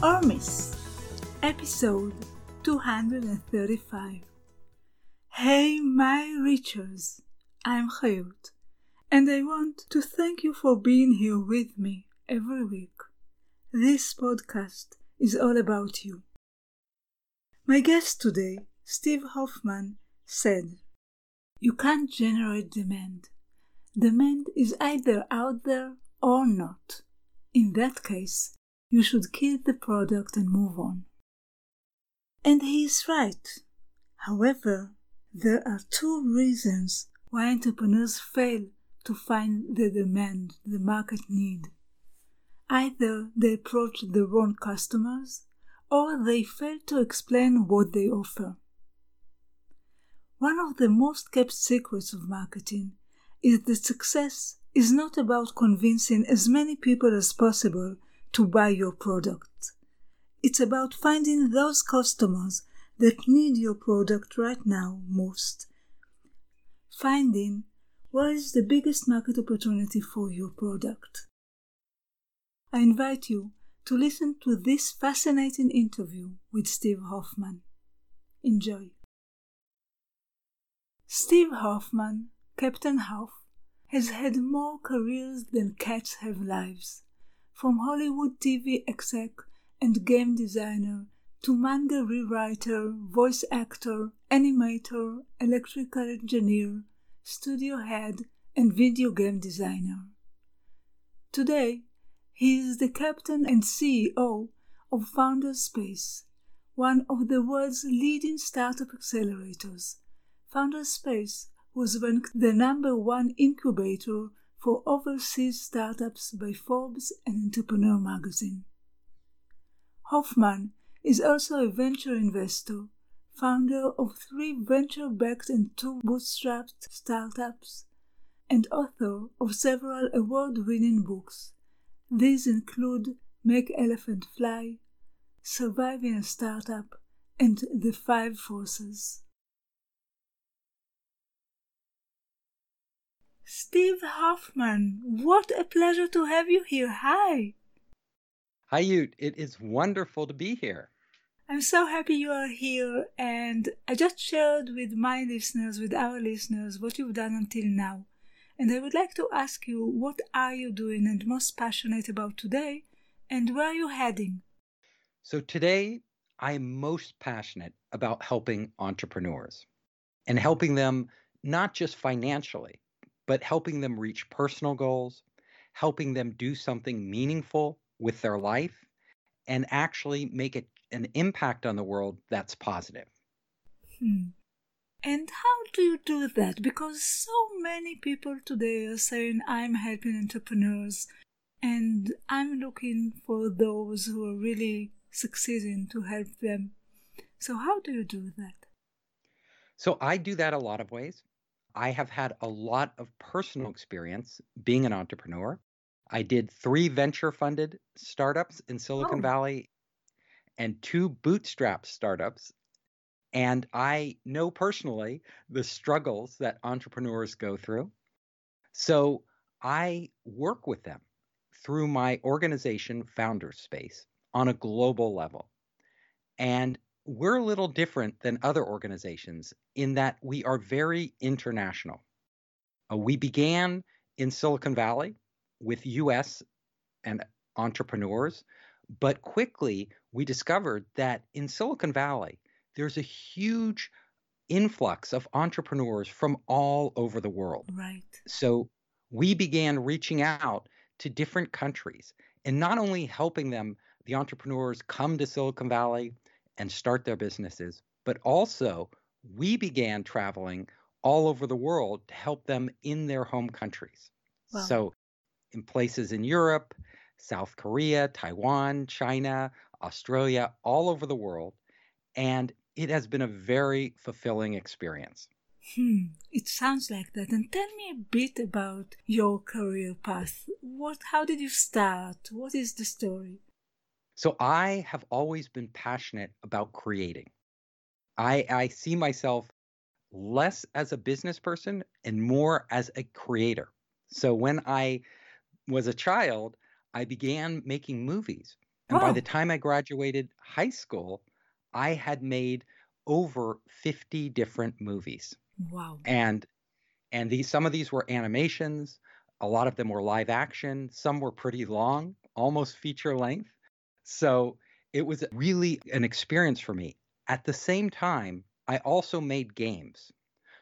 or episode 235. Hey, my Richers, I'm Hayut, and I want to thank you for being here with me every week. This podcast is all about you. My guest today, Steve Hoffman, said, You can't generate demand. Demand is either out there or not. In that case, you should kill the product and move on. And he is right. However, there are two reasons why entrepreneurs fail to find the demand the market need. Either they approach the wrong customers or they fail to explain what they offer. One of the most kept secrets of marketing is that success is not about convincing as many people as possible to buy your product. It's about finding those customers that need your product right now most. Finding what is the biggest market opportunity for your product. I invite you to listen to this fascinating interview with Steve Hoffman. Enjoy. Steve Hoffman, Captain Hoff, has had more careers than cats have lives. From Hollywood TV exec and game designer to manga rewriter, voice actor, animator, electrical engineer, studio head, and video game designer. Today, he is the captain and CEO of Founders Space, one of the world's leading startup accelerators. Founders Space was ranked the number one incubator for overseas startups by Forbes and Entrepreneur magazine. Hoffman is also a venture investor, founder of three venture backed and two bootstrapped startups, and author of several award winning books. These include Make Elephant Fly, Surviving a Startup, and The Five Forces. Steve Hoffman, what a pleasure to have you here. Hi. Hi, Ute. It is wonderful to be here. I'm so happy you are here, and I just shared with my listeners, with our listeners, what you've done until now. And I would like to ask you, what are you doing and most passionate about today, and where are you heading? So, today, I am most passionate about helping entrepreneurs and helping them not just financially, but helping them reach personal goals, helping them do something meaningful with their life, and actually make it an impact on the world that's positive. Hmm. And how do you do that? Because so many people today are saying, I'm helping entrepreneurs and I'm looking for those who are really succeeding to help them. So, how do you do that? So, I do that a lot of ways. I have had a lot of personal experience being an entrepreneur. I did three venture funded startups in Silicon oh. Valley and two bootstrap startups. And I know personally the struggles that entrepreneurs go through. So I work with them through my organization, Founders Space, on a global level. And we're a little different than other organizations in that we are very international. Uh, we began in Silicon Valley with US and entrepreneurs, but quickly we discovered that in Silicon Valley, there's a huge influx of entrepreneurs from all over the world. Right. So we began reaching out to different countries and not only helping them, the entrepreneurs come to Silicon Valley, and start their businesses, but also we began traveling all over the world to help them in their home countries. Wow. So, in places in Europe, South Korea, Taiwan, China, Australia, all over the world. And it has been a very fulfilling experience. Hmm, it sounds like that. And tell me a bit about your career path. What how did you start? What is the story? So I have always been passionate about creating. I I see myself less as a business person and more as a creator. So when I was a child, I began making movies. And by the time I graduated high school, I had made over 50 different movies. Wow. And and these some of these were animations, a lot of them were live action, some were pretty long, almost feature length. So it was really an experience for me. At the same time, I also made games.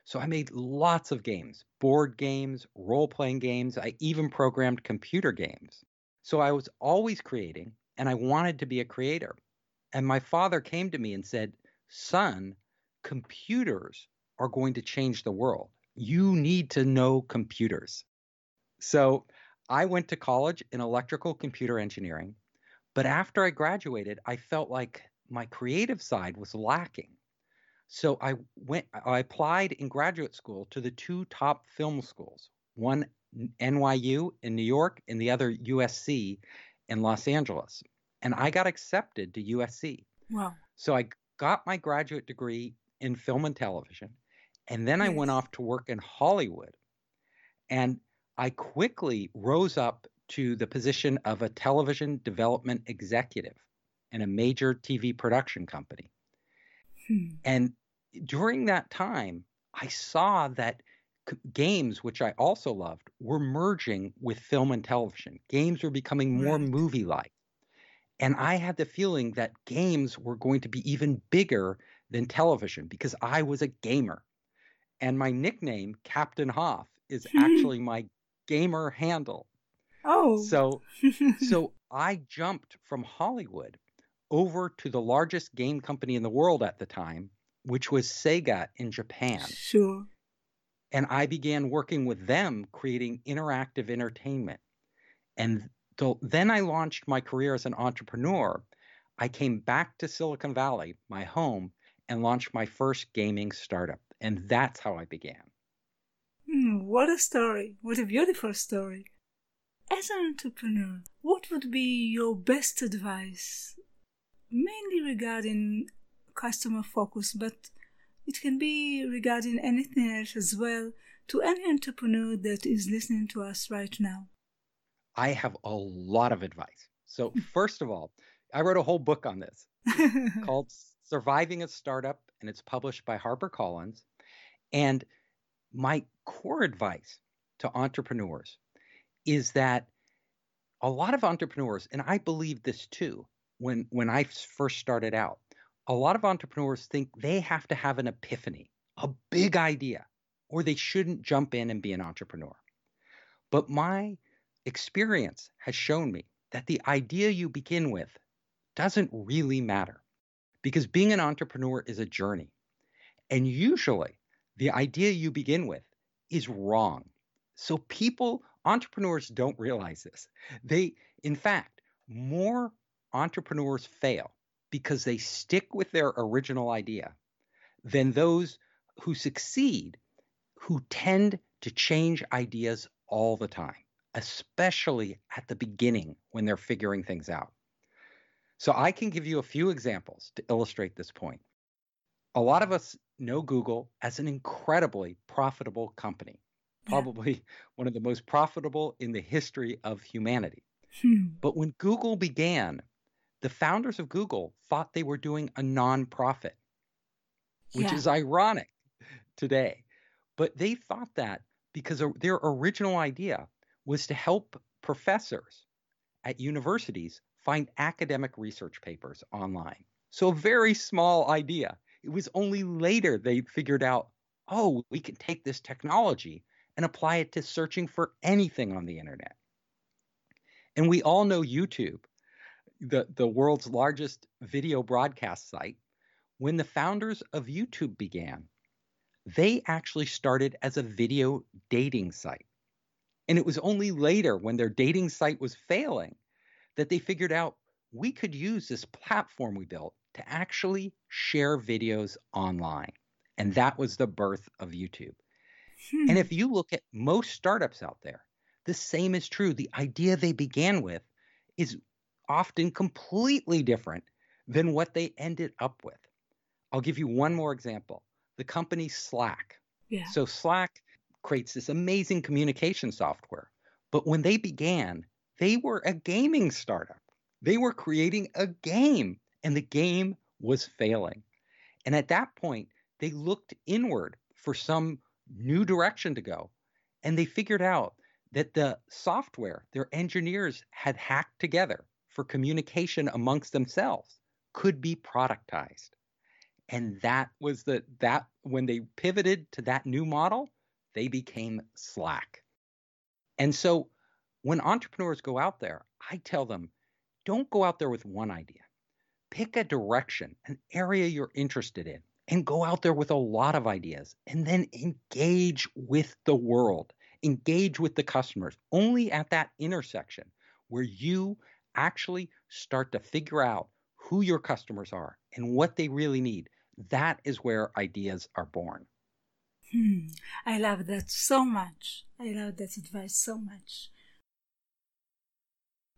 So I made lots of games, board games, role playing games. I even programmed computer games. So I was always creating and I wanted to be a creator. And my father came to me and said, Son, computers are going to change the world. You need to know computers. So I went to college in electrical computer engineering. But after I graduated, I felt like my creative side was lacking. So I went I applied in graduate school to the two top film schools, one NYU in New York and the other USC in Los Angeles. And I got accepted to USC. Wow. So I got my graduate degree in film and television. And then I went off to work in Hollywood. And I quickly rose up to the position of a television development executive in a major TV production company. Hmm. And during that time, I saw that c- games, which I also loved, were merging with film and television. Games were becoming more Right. movie like. And I had the feeling that games were going to be even bigger than television because I was a gamer. And my nickname, Captain Hoff, is actually my gamer handle. Oh. So so I jumped from Hollywood over to the largest game company in the world at the time, which was Sega in Japan. sure. And I began working with them creating interactive entertainment. And so then I launched my career as an entrepreneur. I came back to Silicon Valley, my home, and launched my first gaming startup. And that's how I began. Hmm, what a story. What a beautiful story. As an entrepreneur, what would be your best advice? Mainly regarding customer focus, but it can be regarding anything else as well to any entrepreneur that is listening to us right now. I have a lot of advice. So, first of all, I wrote a whole book on this. called Surviving a Startup, and it's published by HarperCollins. And my core advice to entrepreneurs is that a lot of entrepreneurs, and I believe this too, when when I first started out, a lot of entrepreneurs think they have to have an epiphany, a big idea, or they shouldn't jump in and be an entrepreneur. But my experience has shown me that the idea you begin with doesn't really matter because being an entrepreneur is a journey. And usually, the idea you begin with is wrong. So, people, entrepreneurs don't realize this. They, in fact, more entrepreneurs fail because they stick with their original idea than those who succeed who tend to change ideas all the time, especially at the beginning when they're figuring things out. So I can give you a few examples to illustrate this point. A lot of us know Google as an incredibly profitable company, Yeah. probably one of the most profitable in the history of humanity. Hmm. But when Google began, the founders of Google thought they were doing a nonprofit, which Yeah. is ironic today. But they thought that because their original idea was to help professors at universities find academic research papers online. So, a very small idea. It was only later they figured out oh, we can take this technology and apply it to searching for anything on the internet. And we all know YouTube, the, the world's largest video broadcast site. When the founders of YouTube began, they actually started as a video dating site. And it was only later, when their dating site was failing, that they figured out we could use this platform we built to actually share videos online. And that was the birth of YouTube. Hmm. And if you look at most startups out there, the same is true. The idea they began with is often completely different than what they ended up with. I'll give you one more example the company Slack. Yeah. So, Slack creates this amazing communication software. But when they began, they were a gaming startup. They were creating a game, and the game was failing. And at that point, they looked inward for some new direction to go. And they figured out that the software their engineers had hacked together for communication amongst themselves could be productized. And that was the that when they pivoted to that new model, they became Slack. And so when entrepreneurs go out there, I tell them, don't go out there with one idea. Pick a direction, an area you're interested in, and go out there with a lot of ideas and then engage with the world, engage with the customers. Only at that intersection where you actually start to figure out who your customers are and what they really need. That is where ideas are born. Hmm. I love that so much. I love that advice so much.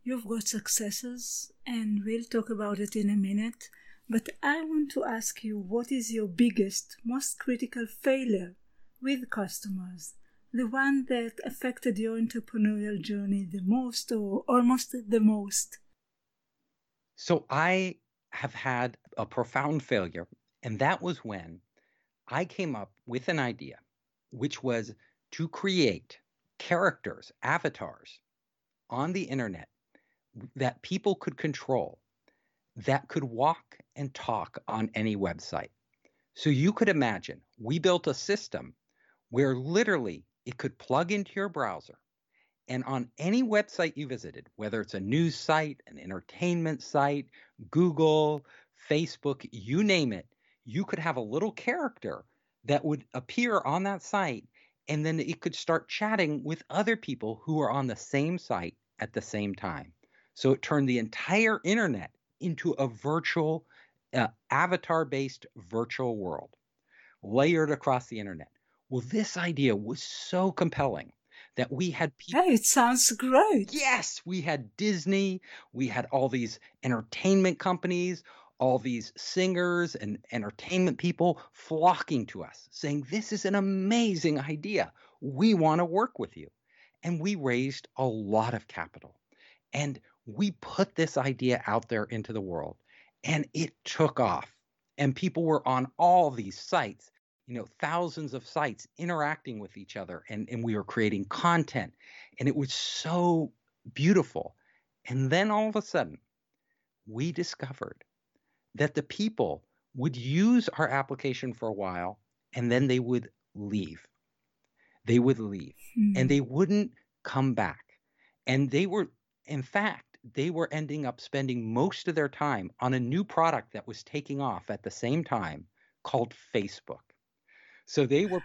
You've got successes, and we'll talk about it in a minute. But I want to ask you what is your biggest, most critical failure with customers? The one that affected your entrepreneurial journey the most, or almost the most? So, I have had a profound failure, and that was when I came up with an idea, which was to create characters, avatars on the internet that people could control that could walk and talk on any website. So you could imagine we built a system where literally it could plug into your browser. And on any website you visited, whether it's a news site, an entertainment site, Google, Facebook, you name it, you could have a little character that would appear on that site and then it could start chatting with other people who are on the same site at the same time. So it turned the entire internet into a virtual, uh, avatar based virtual world layered across the internet. Well, this idea was so compelling that we had people. Hey, it sounds great. Yes, we had Disney, we had all these entertainment companies, all these singers and entertainment people flocking to us saying, This is an amazing idea. We want to work with you. And we raised a lot of capital. And we put this idea out there into the world and it took off. And people were on all these sites, you know, thousands of sites interacting with each other. And, and we were creating content. And it was so beautiful. And then all of a sudden, we discovered that the people would use our application for a while and then they would leave. They would leave hmm. and they wouldn't come back. And they were, in fact, they were ending up spending most of their time on a new product that was taking off at the same time called Facebook. So they were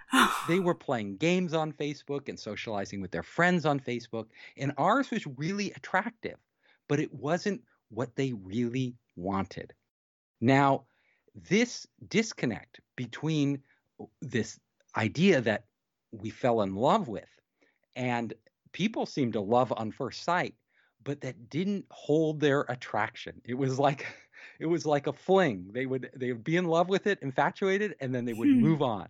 they were playing games on Facebook and socializing with their friends on Facebook and ours was really attractive, but it wasn't what they really wanted. Now, this disconnect between this idea that we fell in love with and people seem to love on first sight but that didn't hold their attraction. It was like it was like a fling. They would they would be in love with it infatuated and then they would hmm. move on.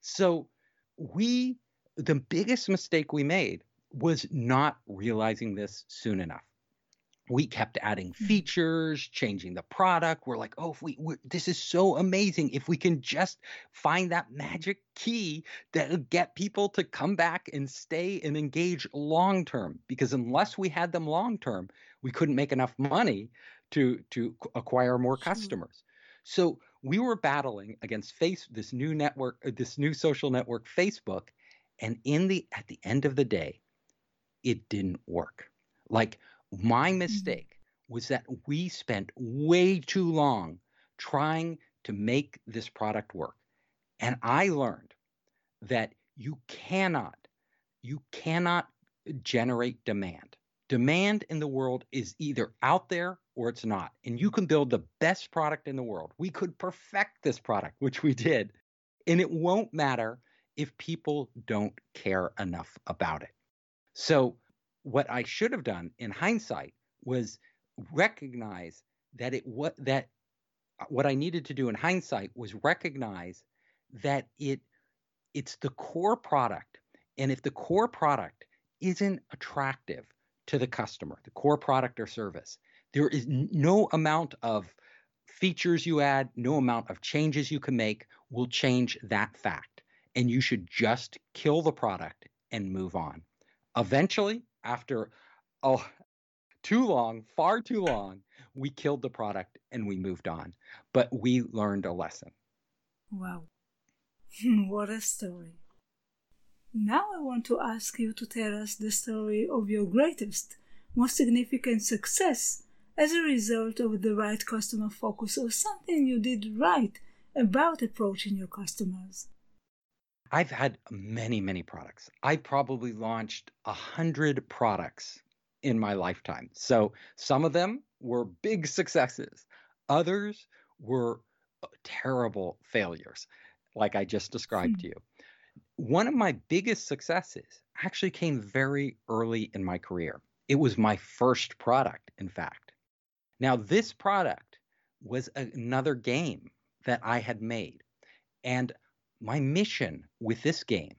So we the biggest mistake we made was not realizing this soon enough we kept adding mm-hmm. features, changing the product. We're like, oh, if we, this is so amazing. If we can just find that magic key that'll get people to come back and stay and engage long term, because unless we had them long term, we couldn't make enough money to to acquire more customers. So we were battling against face this new network, uh, this new social network, Facebook, and in the at the end of the day, it didn't work. Like my mm-hmm. mistake was that we spent way too long trying to make this product work. And I learned that you cannot, you cannot generate demand. Demand in the world is either out there or it's not. And you can build the best product in the world. We could perfect this product, which we did. And it won't matter if people don't care enough about it. So, what I should have done in hindsight was recognize that it what that uh, what I needed to do in hindsight was recognize that it it's the core product. And if the core product isn't attractive to the customer the core product or service there is no amount of features you add no amount of changes you can make will change that fact. And you should just kill the product and move on. Eventually after oh too long, far too long, we killed the product and we moved on. But we learned a lesson. Wow. what a story. Now I want to ask you to tell us the story of your greatest, most significant success as a result of the right customer focus or something you did right about approaching your customers. I've had many, many products. I probably launched a hundred products in my lifetime. So some of them were big successes, others were uh, terrible failures, like I just described to hmm. you. One of my biggest successes actually came very early in my career. It was my first product, in fact. Now, this product was another game that I had made. And my mission with this game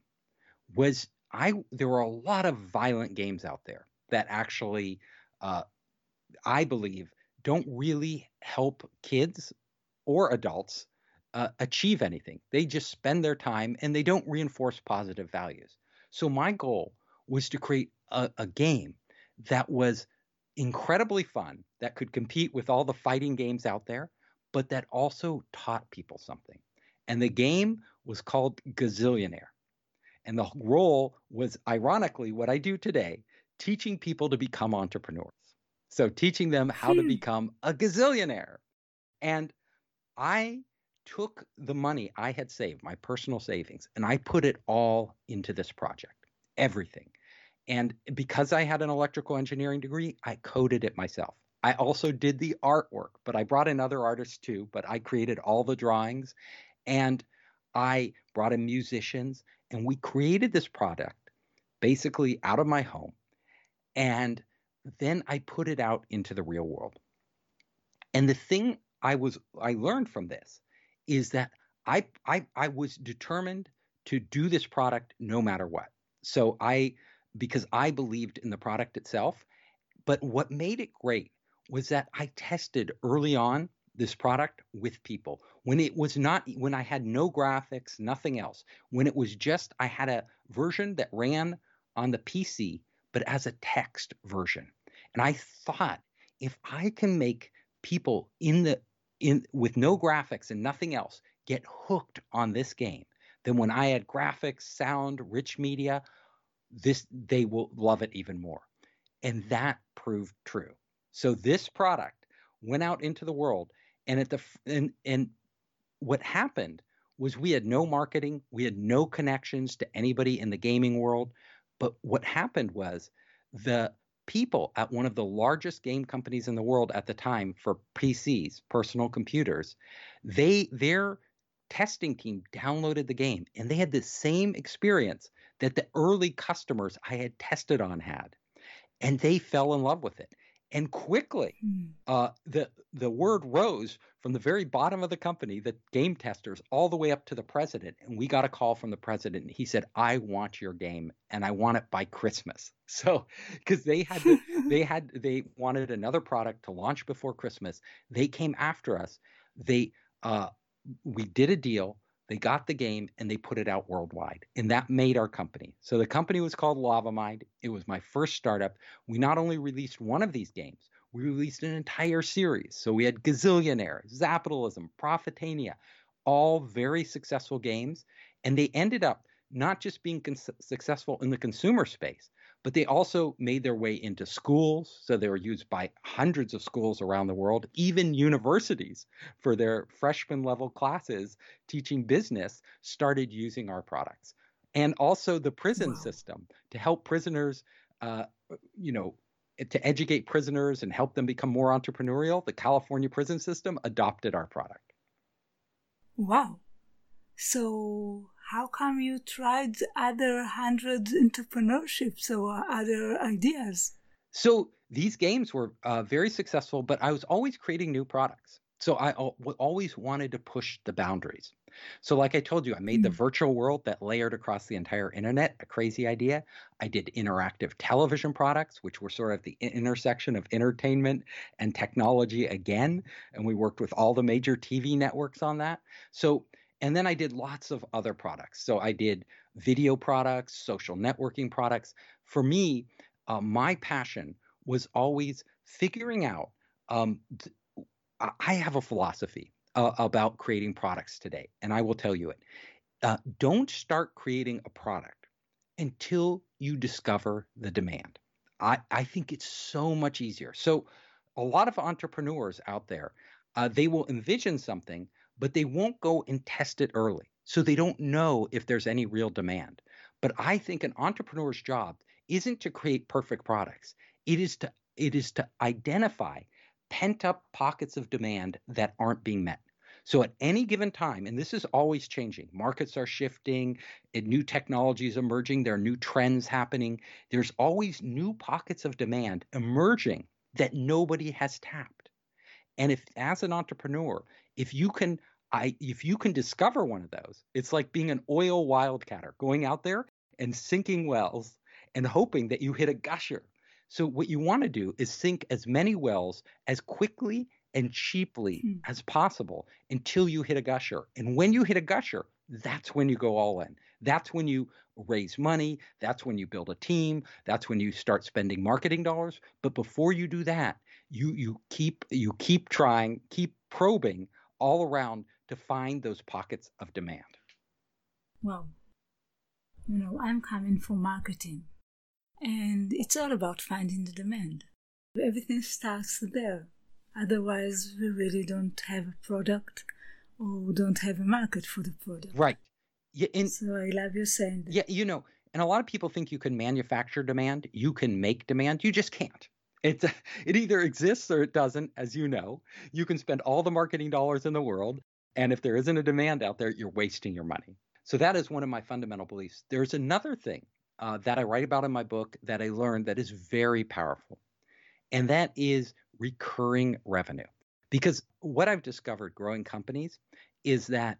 was I there were a lot of violent games out there that actually, uh, I believe, don't really help kids or adults uh, achieve anything. They just spend their time and they don't reinforce positive values. So my goal was to create a, a game that was incredibly fun, that could compete with all the fighting games out there, but that also taught people something. And the game was called Gazillionaire. And the role was ironically what I do today teaching people to become entrepreneurs. So teaching them how to hmm. become a gazillionaire. And I took the money I had saved, my personal savings, and I put it all into this project, everything. And because I had an electrical engineering degree, I coded it myself. I also did the artwork, but I brought in other artists too, but I created all the drawings and I brought in musicians and we created this product basically out of my home and then I put it out into the real world. And the thing I was I learned from this is that I I I was determined to do this product no matter what. So I because I believed in the product itself, but what made it great was that I tested early on this product with people when it was not when I had no graphics, nothing else. When it was just I had a version that ran on the PC but as a text version. And I thought if I can make people in the in with no graphics and nothing else get hooked on this game, then when I add graphics, sound, rich media, this they will love it even more. And that proved true. So this product went out into the world and at the and and what happened was we had no marketing, we had no connections to anybody in the gaming world. But what happened was the people at one of the largest game companies in the world at the time for PCs, personal computers, they their testing team downloaded the game and they had the same experience that the early customers I had tested on had. And they fell in love with it. And quickly, mm. uh, the the word rose from the very bottom of the company, the game testers, all the way up to the president. And we got a call from the president. And he said, "I want your game, and I want it by Christmas." So, because they had to, they had they wanted another product to launch before Christmas, they came after us. They uh, we did a deal. They got the game and they put it out worldwide. And that made our company. So the company was called Lavamind. It was my first startup. We not only released one of these games, we released an entire series. So we had Gazillionaire, Zapitalism, Profitania, all very successful games. And they ended up not just being cons- successful in the consumer space, but they also made their way into schools. So they were used by hundreds of schools around the world, even universities for their freshman level classes teaching business started using our products. And also the prison wow. system to help prisoners, uh, you know, to educate prisoners and help them become more entrepreneurial, the California prison system adopted our product. Wow. So, how come you tried other hundred entrepreneurships or other ideas? So, these games were uh, very successful, but I was always creating new products. So, I always wanted to push the boundaries. So, like I told you, I made mm. the virtual world that layered across the entire internet, a crazy idea. I did interactive television products, which were sort of the intersection of entertainment and technology again. And we worked with all the major TV networks on that. So, and then I did lots of other products. So, I did video products, social networking products. For me, uh, my passion was always figuring out. Um, I have a philosophy uh, about creating products today, and I will tell you it. Uh, don't start creating a product until you discover the demand. I, I think it's so much easier. So, a lot of entrepreneurs out there, uh, they will envision something, but they won't go and test it early. So, they don't know if there's any real demand. But I think an entrepreneur's job isn't to create perfect products. It is to it is to identify pent up pockets of demand that aren't being met. So at any given time, and this is always changing, markets are shifting, new technologies emerging, there are new trends happening. There's always new pockets of demand emerging that nobody has tapped. And if as an entrepreneur, if you can I if you can discover one of those, it's like being an oil wildcatter, going out there and sinking wells and hoping that you hit a gusher so what you want to do is sink as many wells as quickly and cheaply hmm. as possible until you hit a gusher. And when you hit a gusher, that's when you go all in. That's when you raise money. That's when you build a team. That's when you start spending marketing dollars. But before you do that, you you keep you keep trying, keep probing all around to find those pockets of demand. Well, you know, I'm coming for marketing. And it's all about finding the demand. Everything starts there. Otherwise, we really don't have a product or don't have a market for the product. Right. Yeah, and, so I love you saying that. Yeah, you know, and a lot of people think you can manufacture demand, you can make demand. You just can't. It, it either exists or it doesn't, as you know. You can spend all the marketing dollars in the world, and if there isn't a demand out there, you're wasting your money. So that is one of my fundamental beliefs. There's another thing uh, that I write about in my book that I learned that is very powerful. And that is recurring revenue. Because what I've discovered growing companies is that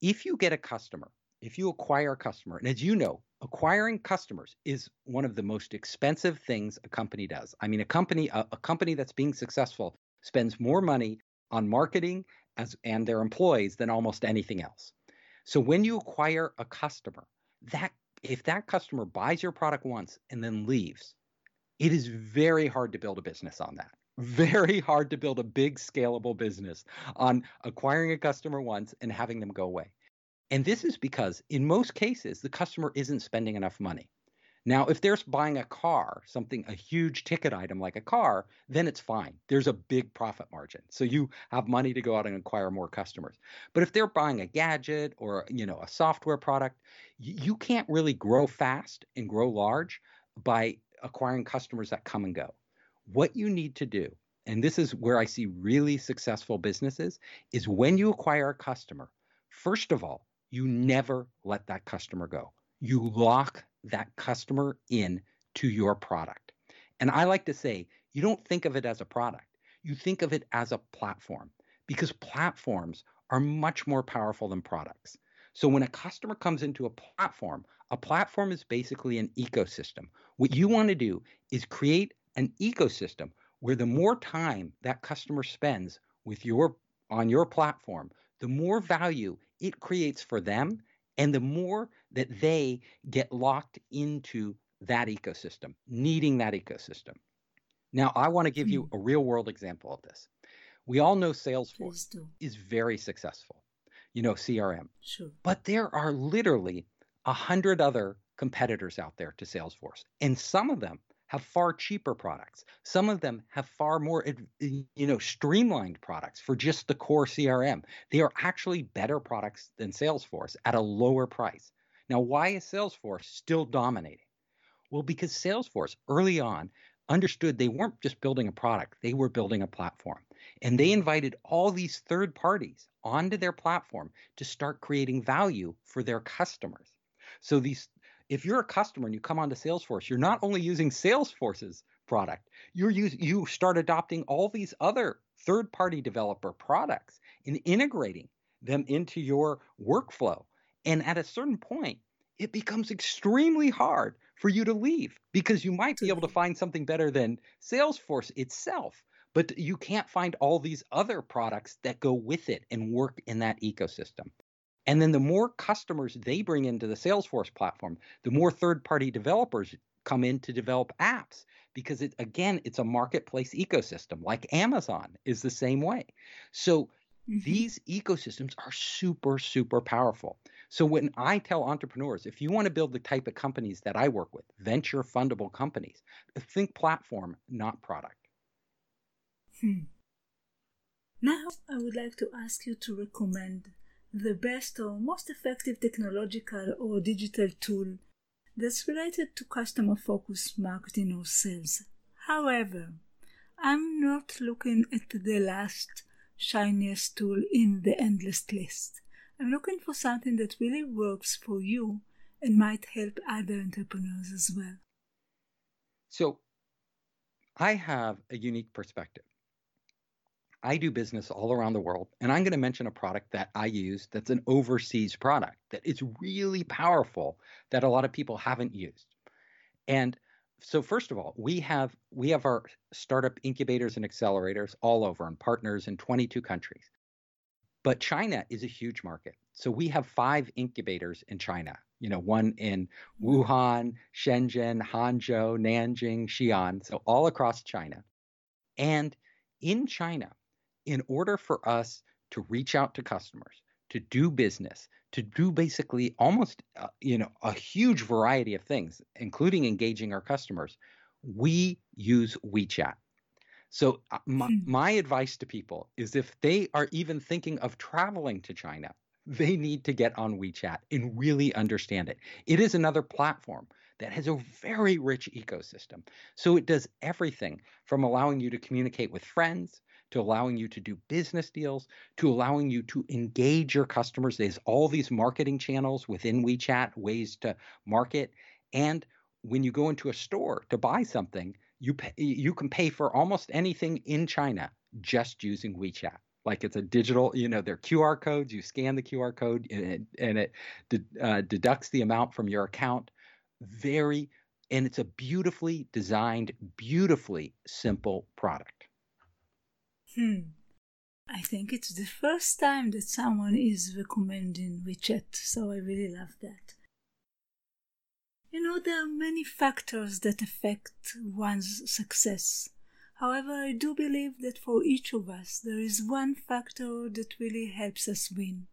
if you get a customer, if you acquire a customer, and as you know, acquiring customers is one of the most expensive things a company does. I mean, a company a, a company that's being successful spends more money on marketing as and their employees than almost anything else. So when you acquire a customer, that if that customer buys your product once and then leaves, it is very hard to build a business on that. Very hard to build a big scalable business on acquiring a customer once and having them go away. And this is because in most cases, the customer isn't spending enough money. Now, if they're buying a car, something, a huge ticket item like a car, then it's fine. There's a big profit margin. So you have money to go out and acquire more customers. But if they're buying a gadget or, you know, a software product, you can't really grow fast and grow large by acquiring customers that come and go. What you need to do, and this is where I see really successful businesses, is when you acquire a customer, first of all, you never let that customer go. You lock that customer in to your product. And I like to say, you don't think of it as a product, you think of it as a platform because platforms are much more powerful than products. So when a customer comes into a platform, a platform is basically an ecosystem. What you want to do is create an ecosystem where the more time that customer spends with your on your platform, the more value it creates for them and the more that they get locked into that ecosystem, needing that ecosystem. Now, I want to give you hmm. a real world example of this. We all know Salesforce is very successful, you know, CRM. Sure. But there are literally a hundred other competitors out there to Salesforce, and some of them have far cheaper products. Some of them have far more you know streamlined products for just the core CRM. They are actually better products than Salesforce at a lower price. Now, why is Salesforce still dominating? Well, because Salesforce early on understood they weren't just building a product, they were building a platform. And they invited all these third parties onto their platform to start creating value for their customers. So these if you're a customer and you come onto Salesforce, you're not only using Salesforce's product, you're use, you start adopting all these other third-party developer products and integrating them into your workflow. And at a certain point, it becomes extremely hard for you to leave because you might be able to find something better than Salesforce itself, but you can't find all these other products that go with it and work in that ecosystem. And then the more customers they bring into the Salesforce platform, the more third party developers come in to develop apps because it again it's a marketplace ecosystem like Amazon is the same way. So mm-hmm. these ecosystems are super super powerful. So when I tell entrepreneurs, if you want to build the type of companies that I work with, venture fundable companies, think platform, not product. Hmm. Now, I would like to ask you to recommend the best or most effective technological or digital tool that's related to customer focused marketing or sales. However, I'm not looking at the last shiniest tool in the endless list. I'm looking for something that really works for you and might help other entrepreneurs as well. So, I have a unique perspective. I do business all around the world, and I'm going to mention a product that I use that's an overseas product that is really powerful that a lot of people haven't used. And so first of all, we have we have our startup incubators and accelerators all over and partners in 22 countries. But China is a huge market. So we have five incubators in China, you know, one in Wuhan, Shenzhen, Hangzhou, Nanjing, Xi'an, so all across China. And in China, in order for us to reach out to customers, to do business, to do basically almost, uh, you know, a huge variety of things, including engaging our customers, we use WeChat. So uh, my, hmm. my advice to people is if they are even thinking of traveling to China, they need to get on WeChat and really understand it. It is another platform that has a very rich ecosystem. So it does everything from allowing you to communicate with friends, to allowing you to do business deals, to allowing you to engage your customers. There's all these marketing channels within WeChat, ways to market. And when you go into a store to buy something, you pay, you can pay for almost anything in China just using WeChat. Like it's a digital, you know, they're QR codes. You scan the QR code and it, and it uh, deducts the amount from your account. Very, and it's a beautifully designed, beautifully simple product. Hmm. I think it's the first time that someone is recommending WeChat, so I really love that. You know, there are many factors that affect one's success. However, I do believe that for each of us, there is one factor that really helps us win.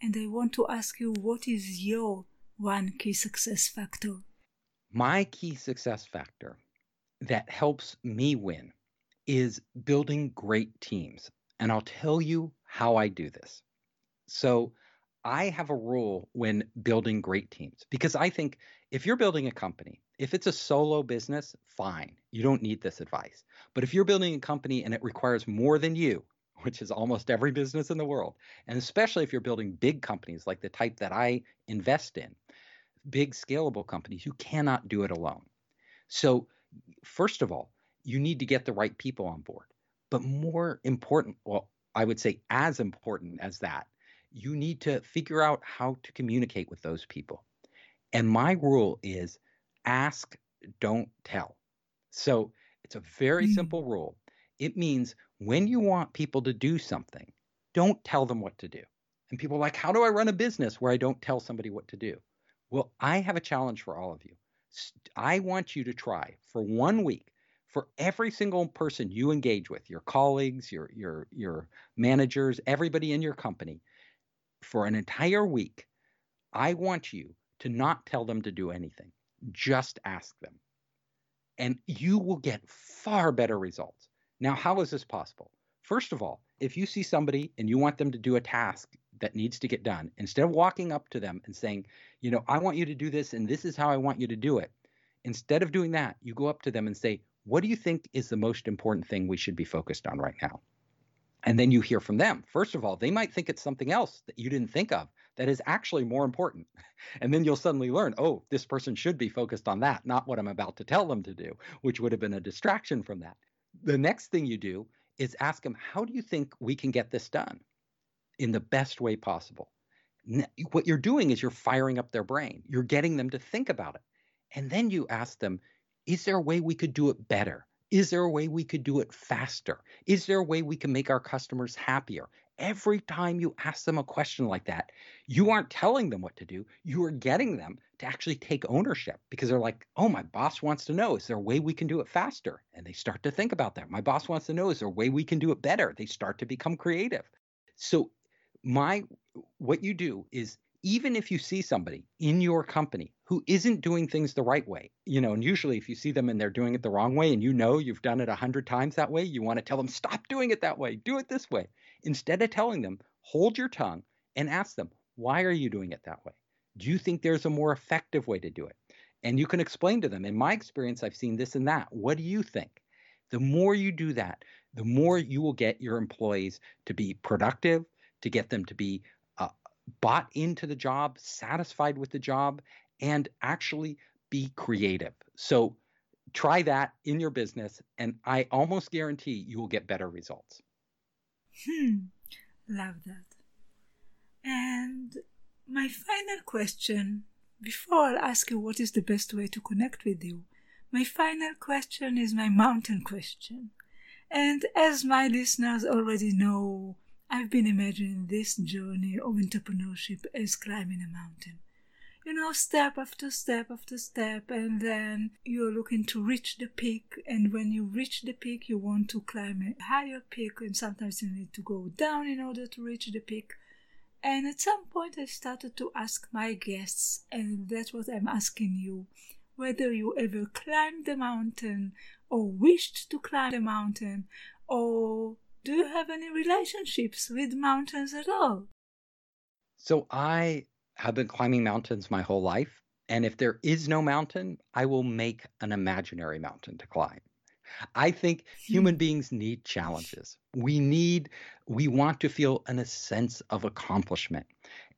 And I want to ask you, what is your one key success factor? My key success factor that helps me win is building great teams. And I'll tell you how I do this. So, I have a rule when building great teams because I think if you're building a company, if it's a solo business, fine. You don't need this advice. But if you're building a company and it requires more than you, which is almost every business in the world, and especially if you're building big companies like the type that I invest in, big scalable companies, you cannot do it alone. So, first of all, you need to get the right people on board. But more important, well, I would say as important as that, you need to figure out how to communicate with those people. And my rule is ask, don't tell. So it's a very mm. simple rule. It means when you want people to do something, don't tell them what to do. And people are like, how do I run a business where I don't tell somebody what to do? Well, I have a challenge for all of you. I want you to try for one week for every single person you engage with, your colleagues, your your your managers, everybody in your company, for an entire week, I want you to not tell them to do anything. Just ask them. And you will get far better results. Now, how is this possible? First of all, if you see somebody and you want them to do a task that needs to get done, instead of walking up to them and saying, you know, I want you to do this and this is how I want you to do it, instead of doing that, you go up to them and say, what do you think is the most important thing we should be focused on right now? And then you hear from them. First of all, they might think it's something else that you didn't think of that is actually more important. And then you'll suddenly learn, oh, this person should be focused on that, not what I'm about to tell them to do, which would have been a distraction from that. The next thing you do is ask them, how do you think we can get this done in the best way possible? What you're doing is you're firing up their brain, you're getting them to think about it. And then you ask them, is there a way we could do it better? Is there a way we could do it faster? Is there a way we can make our customers happier? Every time you ask them a question like that, you aren't telling them what to do. You are getting them to actually take ownership because they're like, oh, my boss wants to know, is there a way we can do it faster? And they start to think about that. My boss wants to know, is there a way we can do it better? They start to become creative. So, my what you do is even if you see somebody in your company who isn't doing things the right way, you know, and usually if you see them and they're doing it the wrong way and you know you've done it a hundred times that way, you want to tell them, stop doing it that way, do it this way. Instead of telling them, hold your tongue and ask them, why are you doing it that way? Do you think there's a more effective way to do it? And you can explain to them, in my experience, I've seen this and that. What do you think? The more you do that, the more you will get your employees to be productive, to get them to be bought into the job, satisfied with the job, and actually be creative. So try that in your business, and I almost guarantee you will get better results. Hmm, love that. And my final question before I ask you what is the best way to connect with you, my final question is my mountain question. And as my listeners already know, I've been imagining this journey of entrepreneurship as climbing a mountain. You know, step after step after step, and then you're looking to reach the peak. And when you reach the peak, you want to climb a higher peak, and sometimes you need to go down in order to reach the peak. And at some point, I started to ask my guests, and that's what I'm asking you whether you ever climbed the mountain, or wished to climb the mountain, or do you have any relationships with mountains at all? So I have been climbing mountains my whole life. And if there is no mountain, I will make an imaginary mountain to climb. I think human hmm. beings need challenges. We need, we want to feel an, a sense of accomplishment.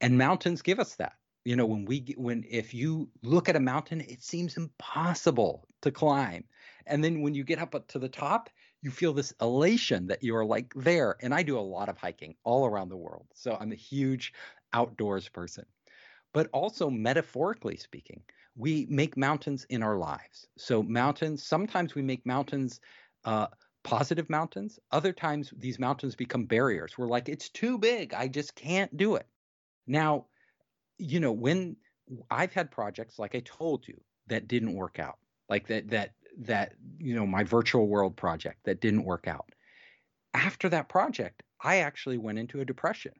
And mountains give us that. You know, when we, when, if you look at a mountain, it seems impossible to climb. And then when you get up to the top, you feel this elation that you are like there. And I do a lot of hiking all around the world. So I'm a huge outdoors person. But also, metaphorically speaking, we make mountains in our lives. So, mountains, sometimes we make mountains uh, positive mountains. Other times, these mountains become barriers. We're like, it's too big. I just can't do it. Now, you know, when I've had projects, like I told you, that didn't work out, like that, that that you know my virtual world project that didn't work out. After that project i actually went into a depression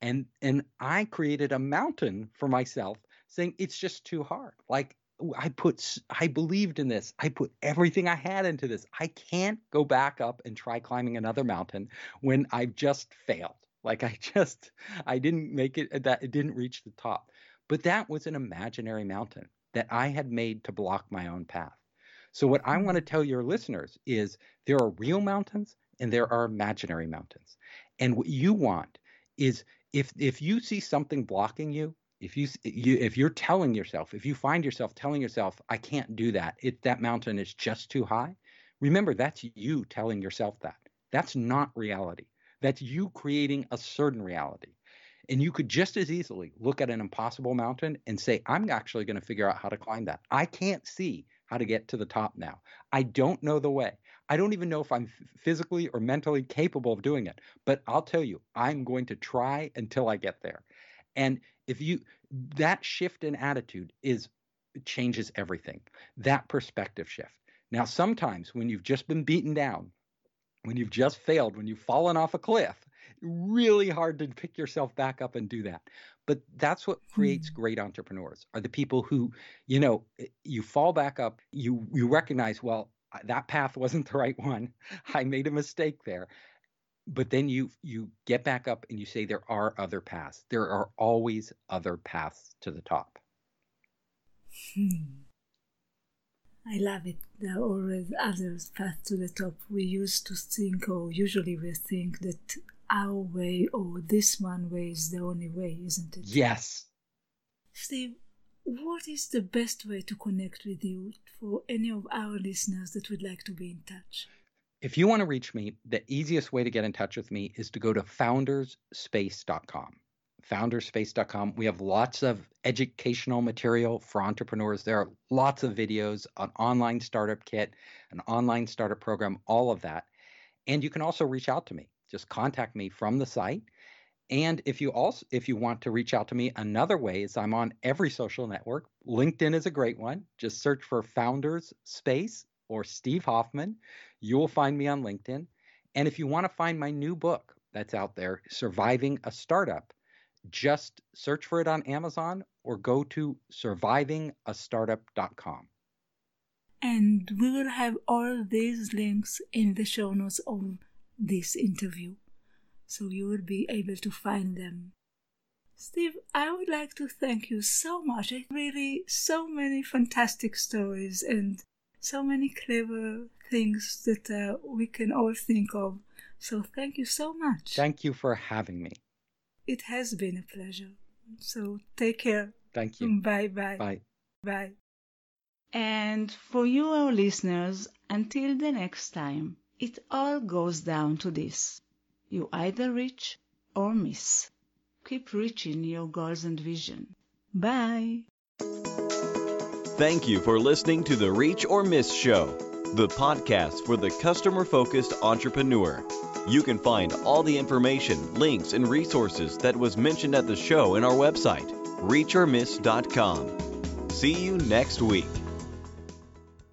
and and i created a mountain for myself saying it's just too hard. Like i put i believed in this. I put everything i had into this. I can't go back up and try climbing another mountain when i've just failed. Like i just i didn't make it that it didn't reach the top. But that was an imaginary mountain that i had made to block my own path so, what I mm-hmm. want to tell your listeners is there are real mountains and there are imaginary mountains. And what you want is if if you see something blocking you, if you, you if you're telling yourself, if you find yourself telling yourself, I can't do that, it that mountain is just too high. Remember, that's you telling yourself that. That's not reality. That's you creating a certain reality. And you could just as easily look at an impossible mountain and say, I'm actually going to figure out how to climb that. I can't see how to get to the top now. I don't know the way. I don't even know if I'm physically or mentally capable of doing it, but I'll tell you, I'm going to try until I get there. And if you, that shift in attitude is changes everything. That perspective shift. Now, sometimes when you've just been beaten down, when you've just failed, when you've fallen off a cliff, really hard to pick yourself back up and do that. But that's what creates hmm. great entrepreneurs are the people who, you know, eh, you fall back up, you you recognize, well, that path wasn't the right one. I made a mistake there. But then you you get back up and you say there are other paths. There are always other paths to the top. Hmm. I love it. There are always other paths to the top. We used to think, or usually we think that our way or this one way is the only way, isn't it? Yes. Steve, what is the best way to connect with you for any of our listeners that would like to be in touch? If you want to reach me, the easiest way to get in touch with me is to go to founderspace.com. Founderspace.com. We have lots of educational material for entrepreneurs. There are lots of videos, an online startup kit, an online startup program, all of that. And you can also reach out to me. Just contact me from the site. And if you also if you want to reach out to me another way is I'm on every social network. LinkedIn is a great one. Just search for Founders Space or Steve Hoffman. You will find me on LinkedIn. And if you want to find my new book that's out there, Surviving a Startup, just search for it on Amazon or go to survivingastartup.com. And we will have all these links in the show notes of this interview, so you will be able to find them. Steve, I would like to thank you so much. Really, so many fantastic stories and so many clever things that uh, we can all think of. So thank you so much. Thank you for having me. It has been a pleasure. So take care. Thank you. Bye bye. Bye. Bye. And for you, our listeners, until the next time, it all goes down to this. You either reach or miss. Keep reaching your goals and vision. Bye. Thank you for listening to the Reach or Miss Show, the podcast for the customer focused entrepreneur. You can find all the information, links, and resources that was mentioned at the show in our website, reachormiss.com. See you next week.